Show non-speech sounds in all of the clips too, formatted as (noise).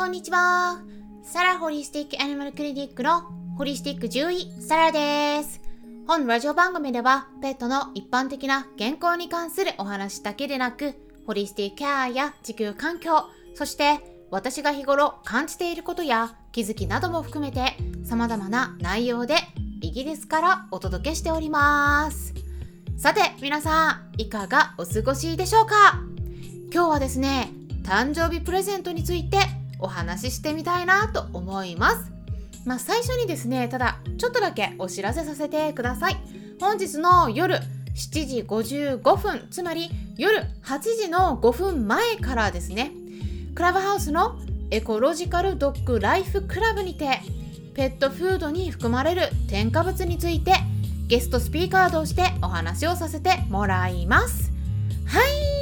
こんにちは。サラホリスティックアニマルクリニックのホリスティック獣医、サラです。本ラジオ番組では、ペットの一般的な健康に関するお話だけでなく、ホリスティックケアや地球環境、そして私が日頃感じていることや気づきなども含めて様々な内容でイギリスからお届けしております。さて皆さんいかがお過ごしでしょうか？今日はですね誕生日プレゼントについてお話ししてみたいなと思います。まあ、最初にですね、ただちょっとだけお知らせさせてください。本日の夜7時55分、つまり夜8時の5分前からですね、クラブハウスのエコロジカルドッグライフクラブにて、ペットフードに含まれる添加物についてゲストスピーカーとしてお話をさせてもらいます。はい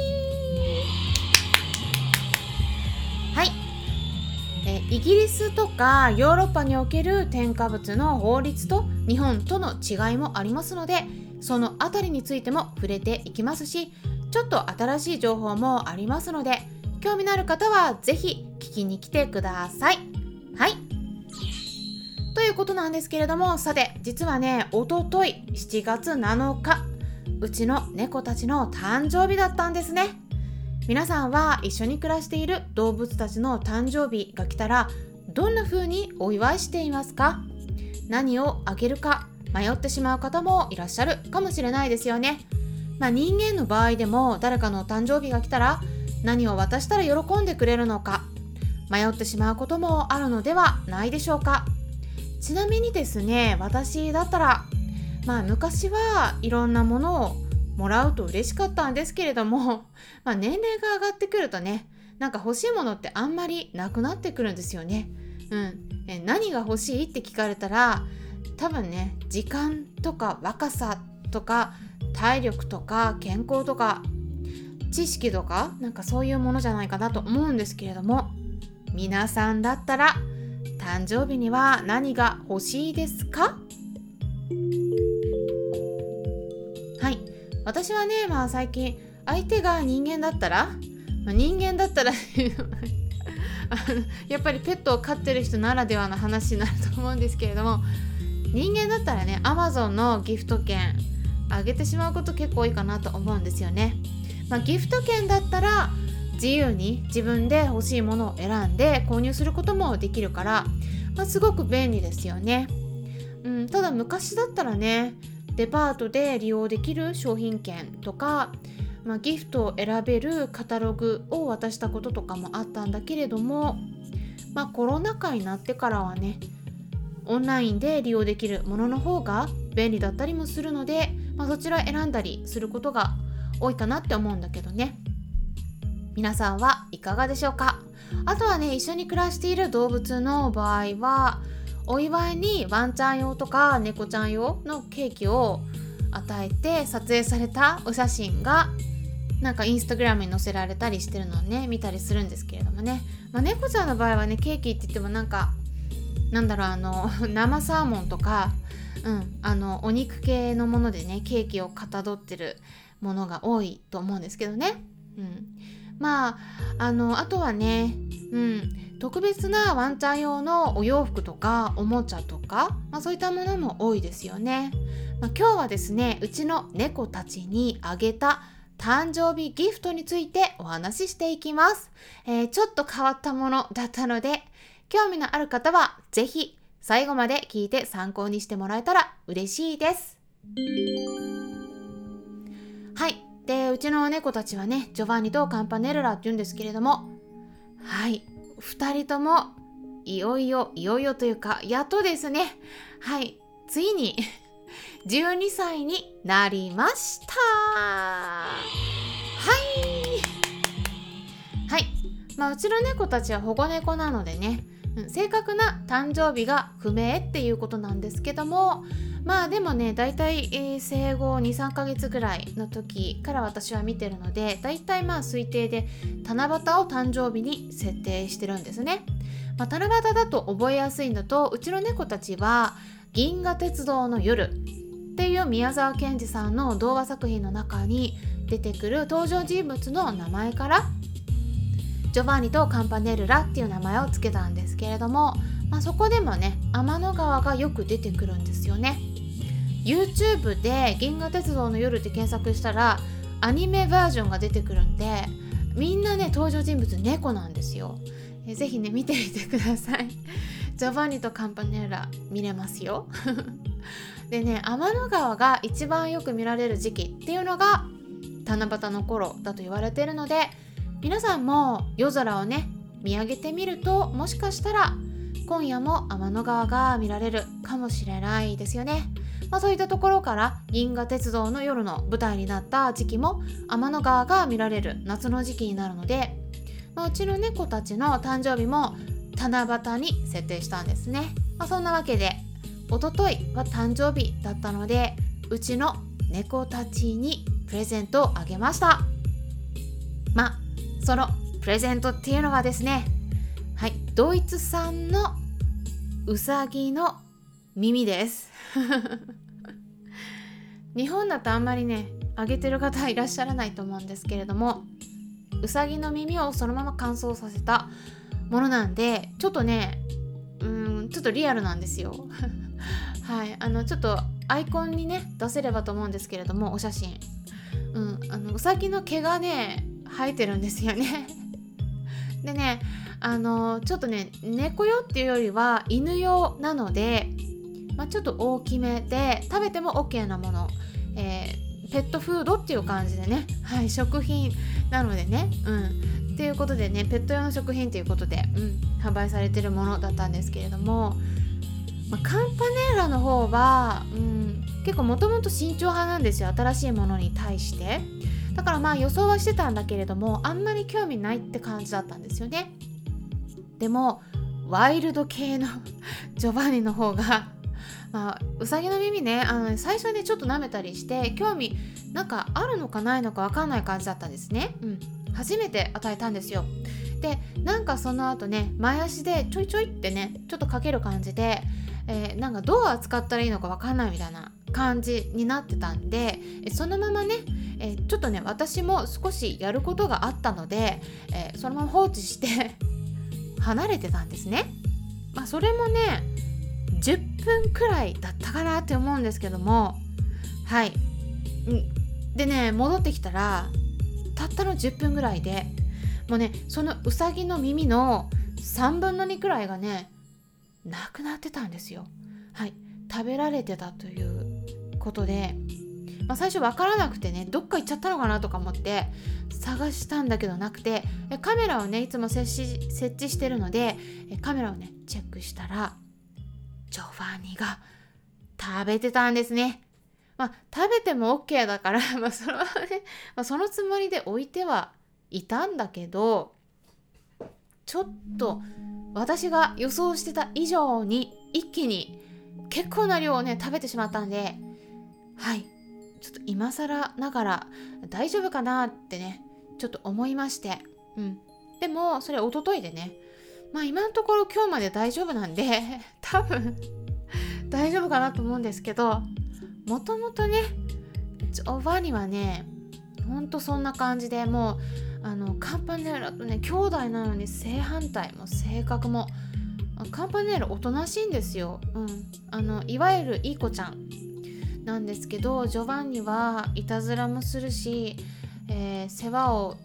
イギリスとかヨーロッパにおける添加物の法律と日本との違いもありますのでそのあたりについても触れていきますしちょっと新しい情報もありますので興味のある方は是非聞きに来てください。はいということなんですけれどもさて実はねおととい7月7日うちの猫たちの誕生日だったんですね。皆さんは一緒に暮らしている動物たちの誕生日が来たらどんな風にお祝いしていますか？何をあげるか？迷ってしまう方もいらっしゃるかもしれないですよね。まあ、人間の場合でも誰かの誕生日が来たら何を渡したら喜んでくれるのか？迷ってしまうこともあるのではないでしょうか？ちなみにですね私だったらまあ昔はいろんなものをもらうと嬉しかったんですけれども、(laughs) まあ、年齢が上がってくるとねなんか欲しいものってあんまりなくなってくるんですよね。うん、え何が欲しいって聞かれたら多分ね時間とか若さとか体力とか健康とか知識とかなんかそういうものじゃないかなと思うんですけれども皆さんだったら誕生日には何が欲しいですか？私はねまあ最近相手が人間だったら、まあ、人間だったら (laughs) やっぱりペットを飼ってる人ならではの話になると思うんですけれども人間だったらね Amazon のギフト券あげてしまうこと結構多いかなと思うんですよね。まあ、ギフト券だったら自由に自分で欲しいものを選んで購入することもできるから、まあ、すごく便利ですよね。うん、ただ昔だったらねデパートで利用できる商品券とか、まあ、ギフトを選べるカタログを渡したこととかもあったんだけれども、まあ、コロナ禍になってからはねオンラインで利用できるものの方が便利だったりもするので、まあ、そちら選んだりすることが多いかなって思うんだけどね。皆さんはいかがでしょうか？あとはね一緒に暮らしている動物の場合はお祝いにワンちゃん用とか猫ちゃん用のケーキを与えて撮影されたお写真がなんかインスタグラムに載せられたりしてるのをね見たりするんですけれどもね、まあ、猫ちゃんの場合はねケーキって言ってもなんかなんだろうあの生サーモンとか、うん、あのお肉系のものでねケーキをかたどってるものが多いと思うんですけどね、うん、まああのあとはね、うん、特別なワンちゃん用のお洋服とかおもちゃとか、まあ、そういったものも多いですよね。まあ、今日はですねうちの猫たちにあげた誕生日ギフトについてお話ししていきます、えー、ちょっと変わったものだったので興味のある方は是非最後まで聞いて参考にしてもらえたら嬉しいです。うちの猫たちはね、ジョバンニとカンパネルラって言うんですけれども、はい。2人ともいよいよいよいよというかやっとですね。はい。ついに (laughs) 12歳になりました。はい。はい。まあうちの猫たちは保護猫なのでね正確な誕生日が不明っていうことなんですけどもまあでもね大体、えー、生後23ヶ月ぐらいの時から私は見てるので大体まあ推定で七夕を誕生日に設定してるんですね、まあ、七夕だと覚えやすいのとうちの猫たちは「銀河鉄道の夜」っていう宮沢賢治さんの童話作品の中に出てくる登場人物の名前からジョバンニとカンパネルラっていう名前を付けたんですけれども、まあ、そこでもね天の川がよく出てくるんですよね。YouTube で「銀河鉄道の夜」って検索したらアニメバージョンが出てくるんでみんなね登場人物猫なんですよ。えぜひね見てみてください。(laughs) ジョバンニとカンパネラ見れますよ。(laughs) でね天の川が一番よく見られる時期っていうのが七夕の頃だと言われてるので皆さんも夜空をね見上げてみるともしかしたら今夜も天の川が見られるかもしれないですよね。まあ、そういったところから銀河鉄道の夜の舞台になった時期も天の川が見られる夏の時期になるので、まあ、うちの猫たちの誕生日も七夕に設定したんですね。まあ、そんなわけでおとといは誕生日だったのでうちの猫たちにプレゼントをあげました。まあそのプレゼントっていうのはですねはいドイツ産のうさぎの耳です。日本だとあんまりねあげてる方いらっしゃらないと思うんですけれどもうさぎの耳をそのまま乾燥させたものなんでちょっとねうんちょっとリアルなんですよ。(laughs) はいあのちょっとアイコンにね出せればと思うんですけれどもお写真。うんあのうさぎの毛がね生えてるんですよね。(laughs) でねあのちょっとね猫用っていうよりは犬用なので、まあ、ちょっと大きめで食べても OK なもの、えー、ペットフードっていう感じでね、(laughs) はい、食品なのでね、うん、っていうことでねペット用の食品ということで、うん、販売されてるものだったんですけれども、まあ、カンパネーラの方は、うん、結構もともと慎重派なんですよ。新しいものに対して。だからまあ予想はしてたんだけれどもあんまり興味ないって感じだったんですよね。でもワイルド系の (laughs) ジョバンニの方がまあ、うさぎの耳ねあの最初にちょっと舐めたりして興味なんかあるのかないのか分かんない感じだったんですね、うん、初めて与えたんですよ。でなんかその後ね前足でちょいちょいってねちょっとかける感じで、えー、なんかどう扱ったらいいのか分かんないみたいな感じになってたんでそのままねえちょっとね私も少しやることがあったので、えそのまま放置して (laughs) 離れてたんですね。まあ、それもね10分くらいだったかなって思うんですけども。はい。でね戻ってきたらたったの10分ぐらいでもうねそのうさぎの耳の3分の2くらいがねなくなってたんですよ。はい。食べられてたということでまあ、最初分からなくてねどっか行っちゃったのかなとか思って探したんだけどなくてカメラをねいつも設置設置してるのでカメラをねチェックしたらジョバンニが食べてたんですね。まあ食べても OK だから、(laughs) まあ、そのね、まあ、そのつもりで置いてはいたんだけどちょっと私が予想してた以上に一気に結構な量をね食べてしまったんではいちょっと今更ながら大丈夫かなってねちょっと思いましてうんでもそれ一昨日でねまあ今のところ今日まで大丈夫なんで多分大丈夫かなと思うんですけどもともとねジョバニはねほんとそんな感じでもうあのカンパネーラとね兄弟なのに正反対も性格もカンパネーラおとなしいんですよ、うん、あのいわゆるいい子ちゃんなんですけどジョバンニはいたずらもするし、えー、世話を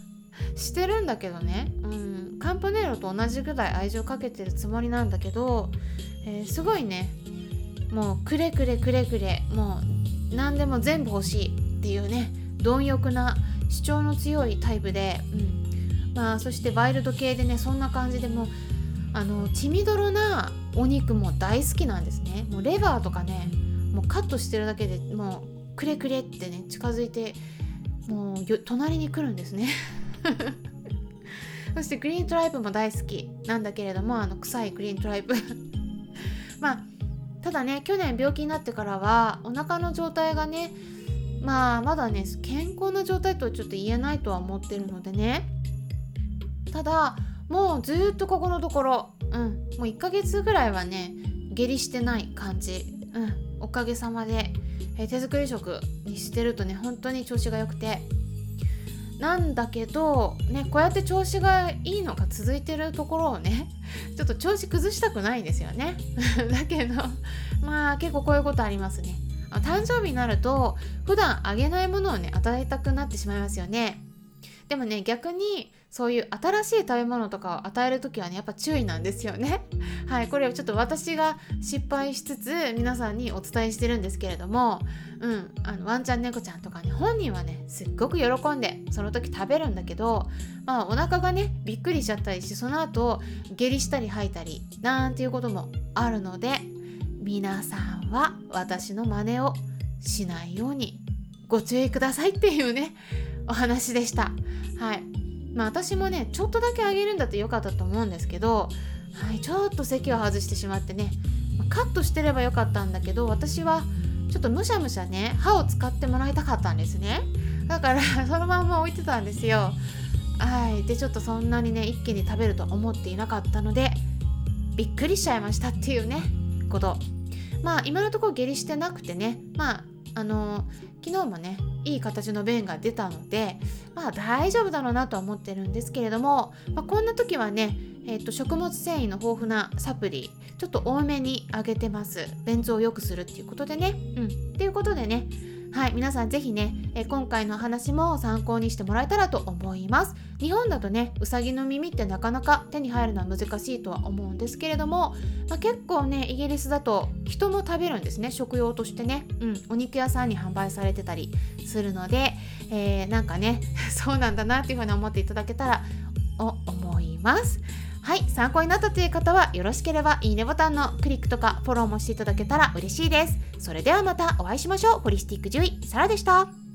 (laughs) してるんだけどね、うん、カンパネロと同じぐらい愛情かけてるつもりなんだけど、えー、すごいね。もうくれくれくれくれ。もう何でも全部欲しいっていうね。貪欲な主張の強いタイプで、うん。まあ、そしてワイルド系でねそんな感じでもあの血みどろなお肉も大好きなんですね。もうレバーとかねもうカットしてるだけでもうくれくれってね近づいてもう隣に来るんですね。(laughs) そしてグリーントライプも大好きなんだけれどもあの臭いグリーントライプ (laughs) まあただね去年病気になってからはお腹の状態がねまあまだね健康な状態とはちょっと言えないとは思ってるのでね。ただもうずっとここのところうんもう1ヶ月ぐらいはね下痢してない感じ。うんおかげさまで、えー、手作り食にしてるとね本当に調子が良くて。なんだけど、ね、こうやって調子がいいのか続いてるところをね (laughs) ちょっと調子崩したくないんですよね。(laughs) だけどまあ結構こういうことありますね。誕生日になると普段あげないものをね与えたくなってしまいますよね。でもね逆にそういう新しい食べ物とかを与える時はねやっぱ注意なんですよね。(laughs) はいこれをちょっと私が失敗しつつ皆さんにお伝えしてるんですけれどもうんあのワンちゃん猫ちゃんとかね本人はねすっごく喜んでその時食べるんだけどまあお腹がねびっくりしちゃったりしてその後下痢したり吐いたりなんていうこともあるので皆さんは私の真似をしないようにご注意くださいっていうねお話でした。はい。まあ私もねちょっとだけあげるんだってよかったと思うんですけどはいちょっと席を外してしまってねカットしてればよかったんだけど私はちょっとむしゃむしゃね歯を使ってもらいたかったんですね。だから (laughs) そのまんま置いてたんですよ。はい。でちょっとそんなにね一気に食べると思っていなかったのでびっくりしちゃいましたっていうねこと。まあ今のところ下痢してなくてね。まああの昨日もねいい形の便が出たのでまあ大丈夫だろうなとは思ってるんですけれども、まあ、こんな時はね、えーと、食物繊維の豊富なサプリちょっと多めにあげてます。便通を良くするっていうことでね。うん。っていうことでねはい皆さんぜひね、え今回の話も参考にしてもらえたらと思います。日本だとねうさぎの耳ってなかなか手に入るのは難しいとは思うんですけれども、まあ、結構ねイギリスだと人も食べるんですね。食用としてね、うん、お肉屋さんに販売されてたりするので、えー、なんかね (laughs) そうなんだなっていうふうに思っていただけたらと思います。はい参考になったという方はよろしければいいねボタンのクリックとかフォローもしていただけたら嬉しいです。それではまたお会いしましょう。ホリスティック獣医サラでした。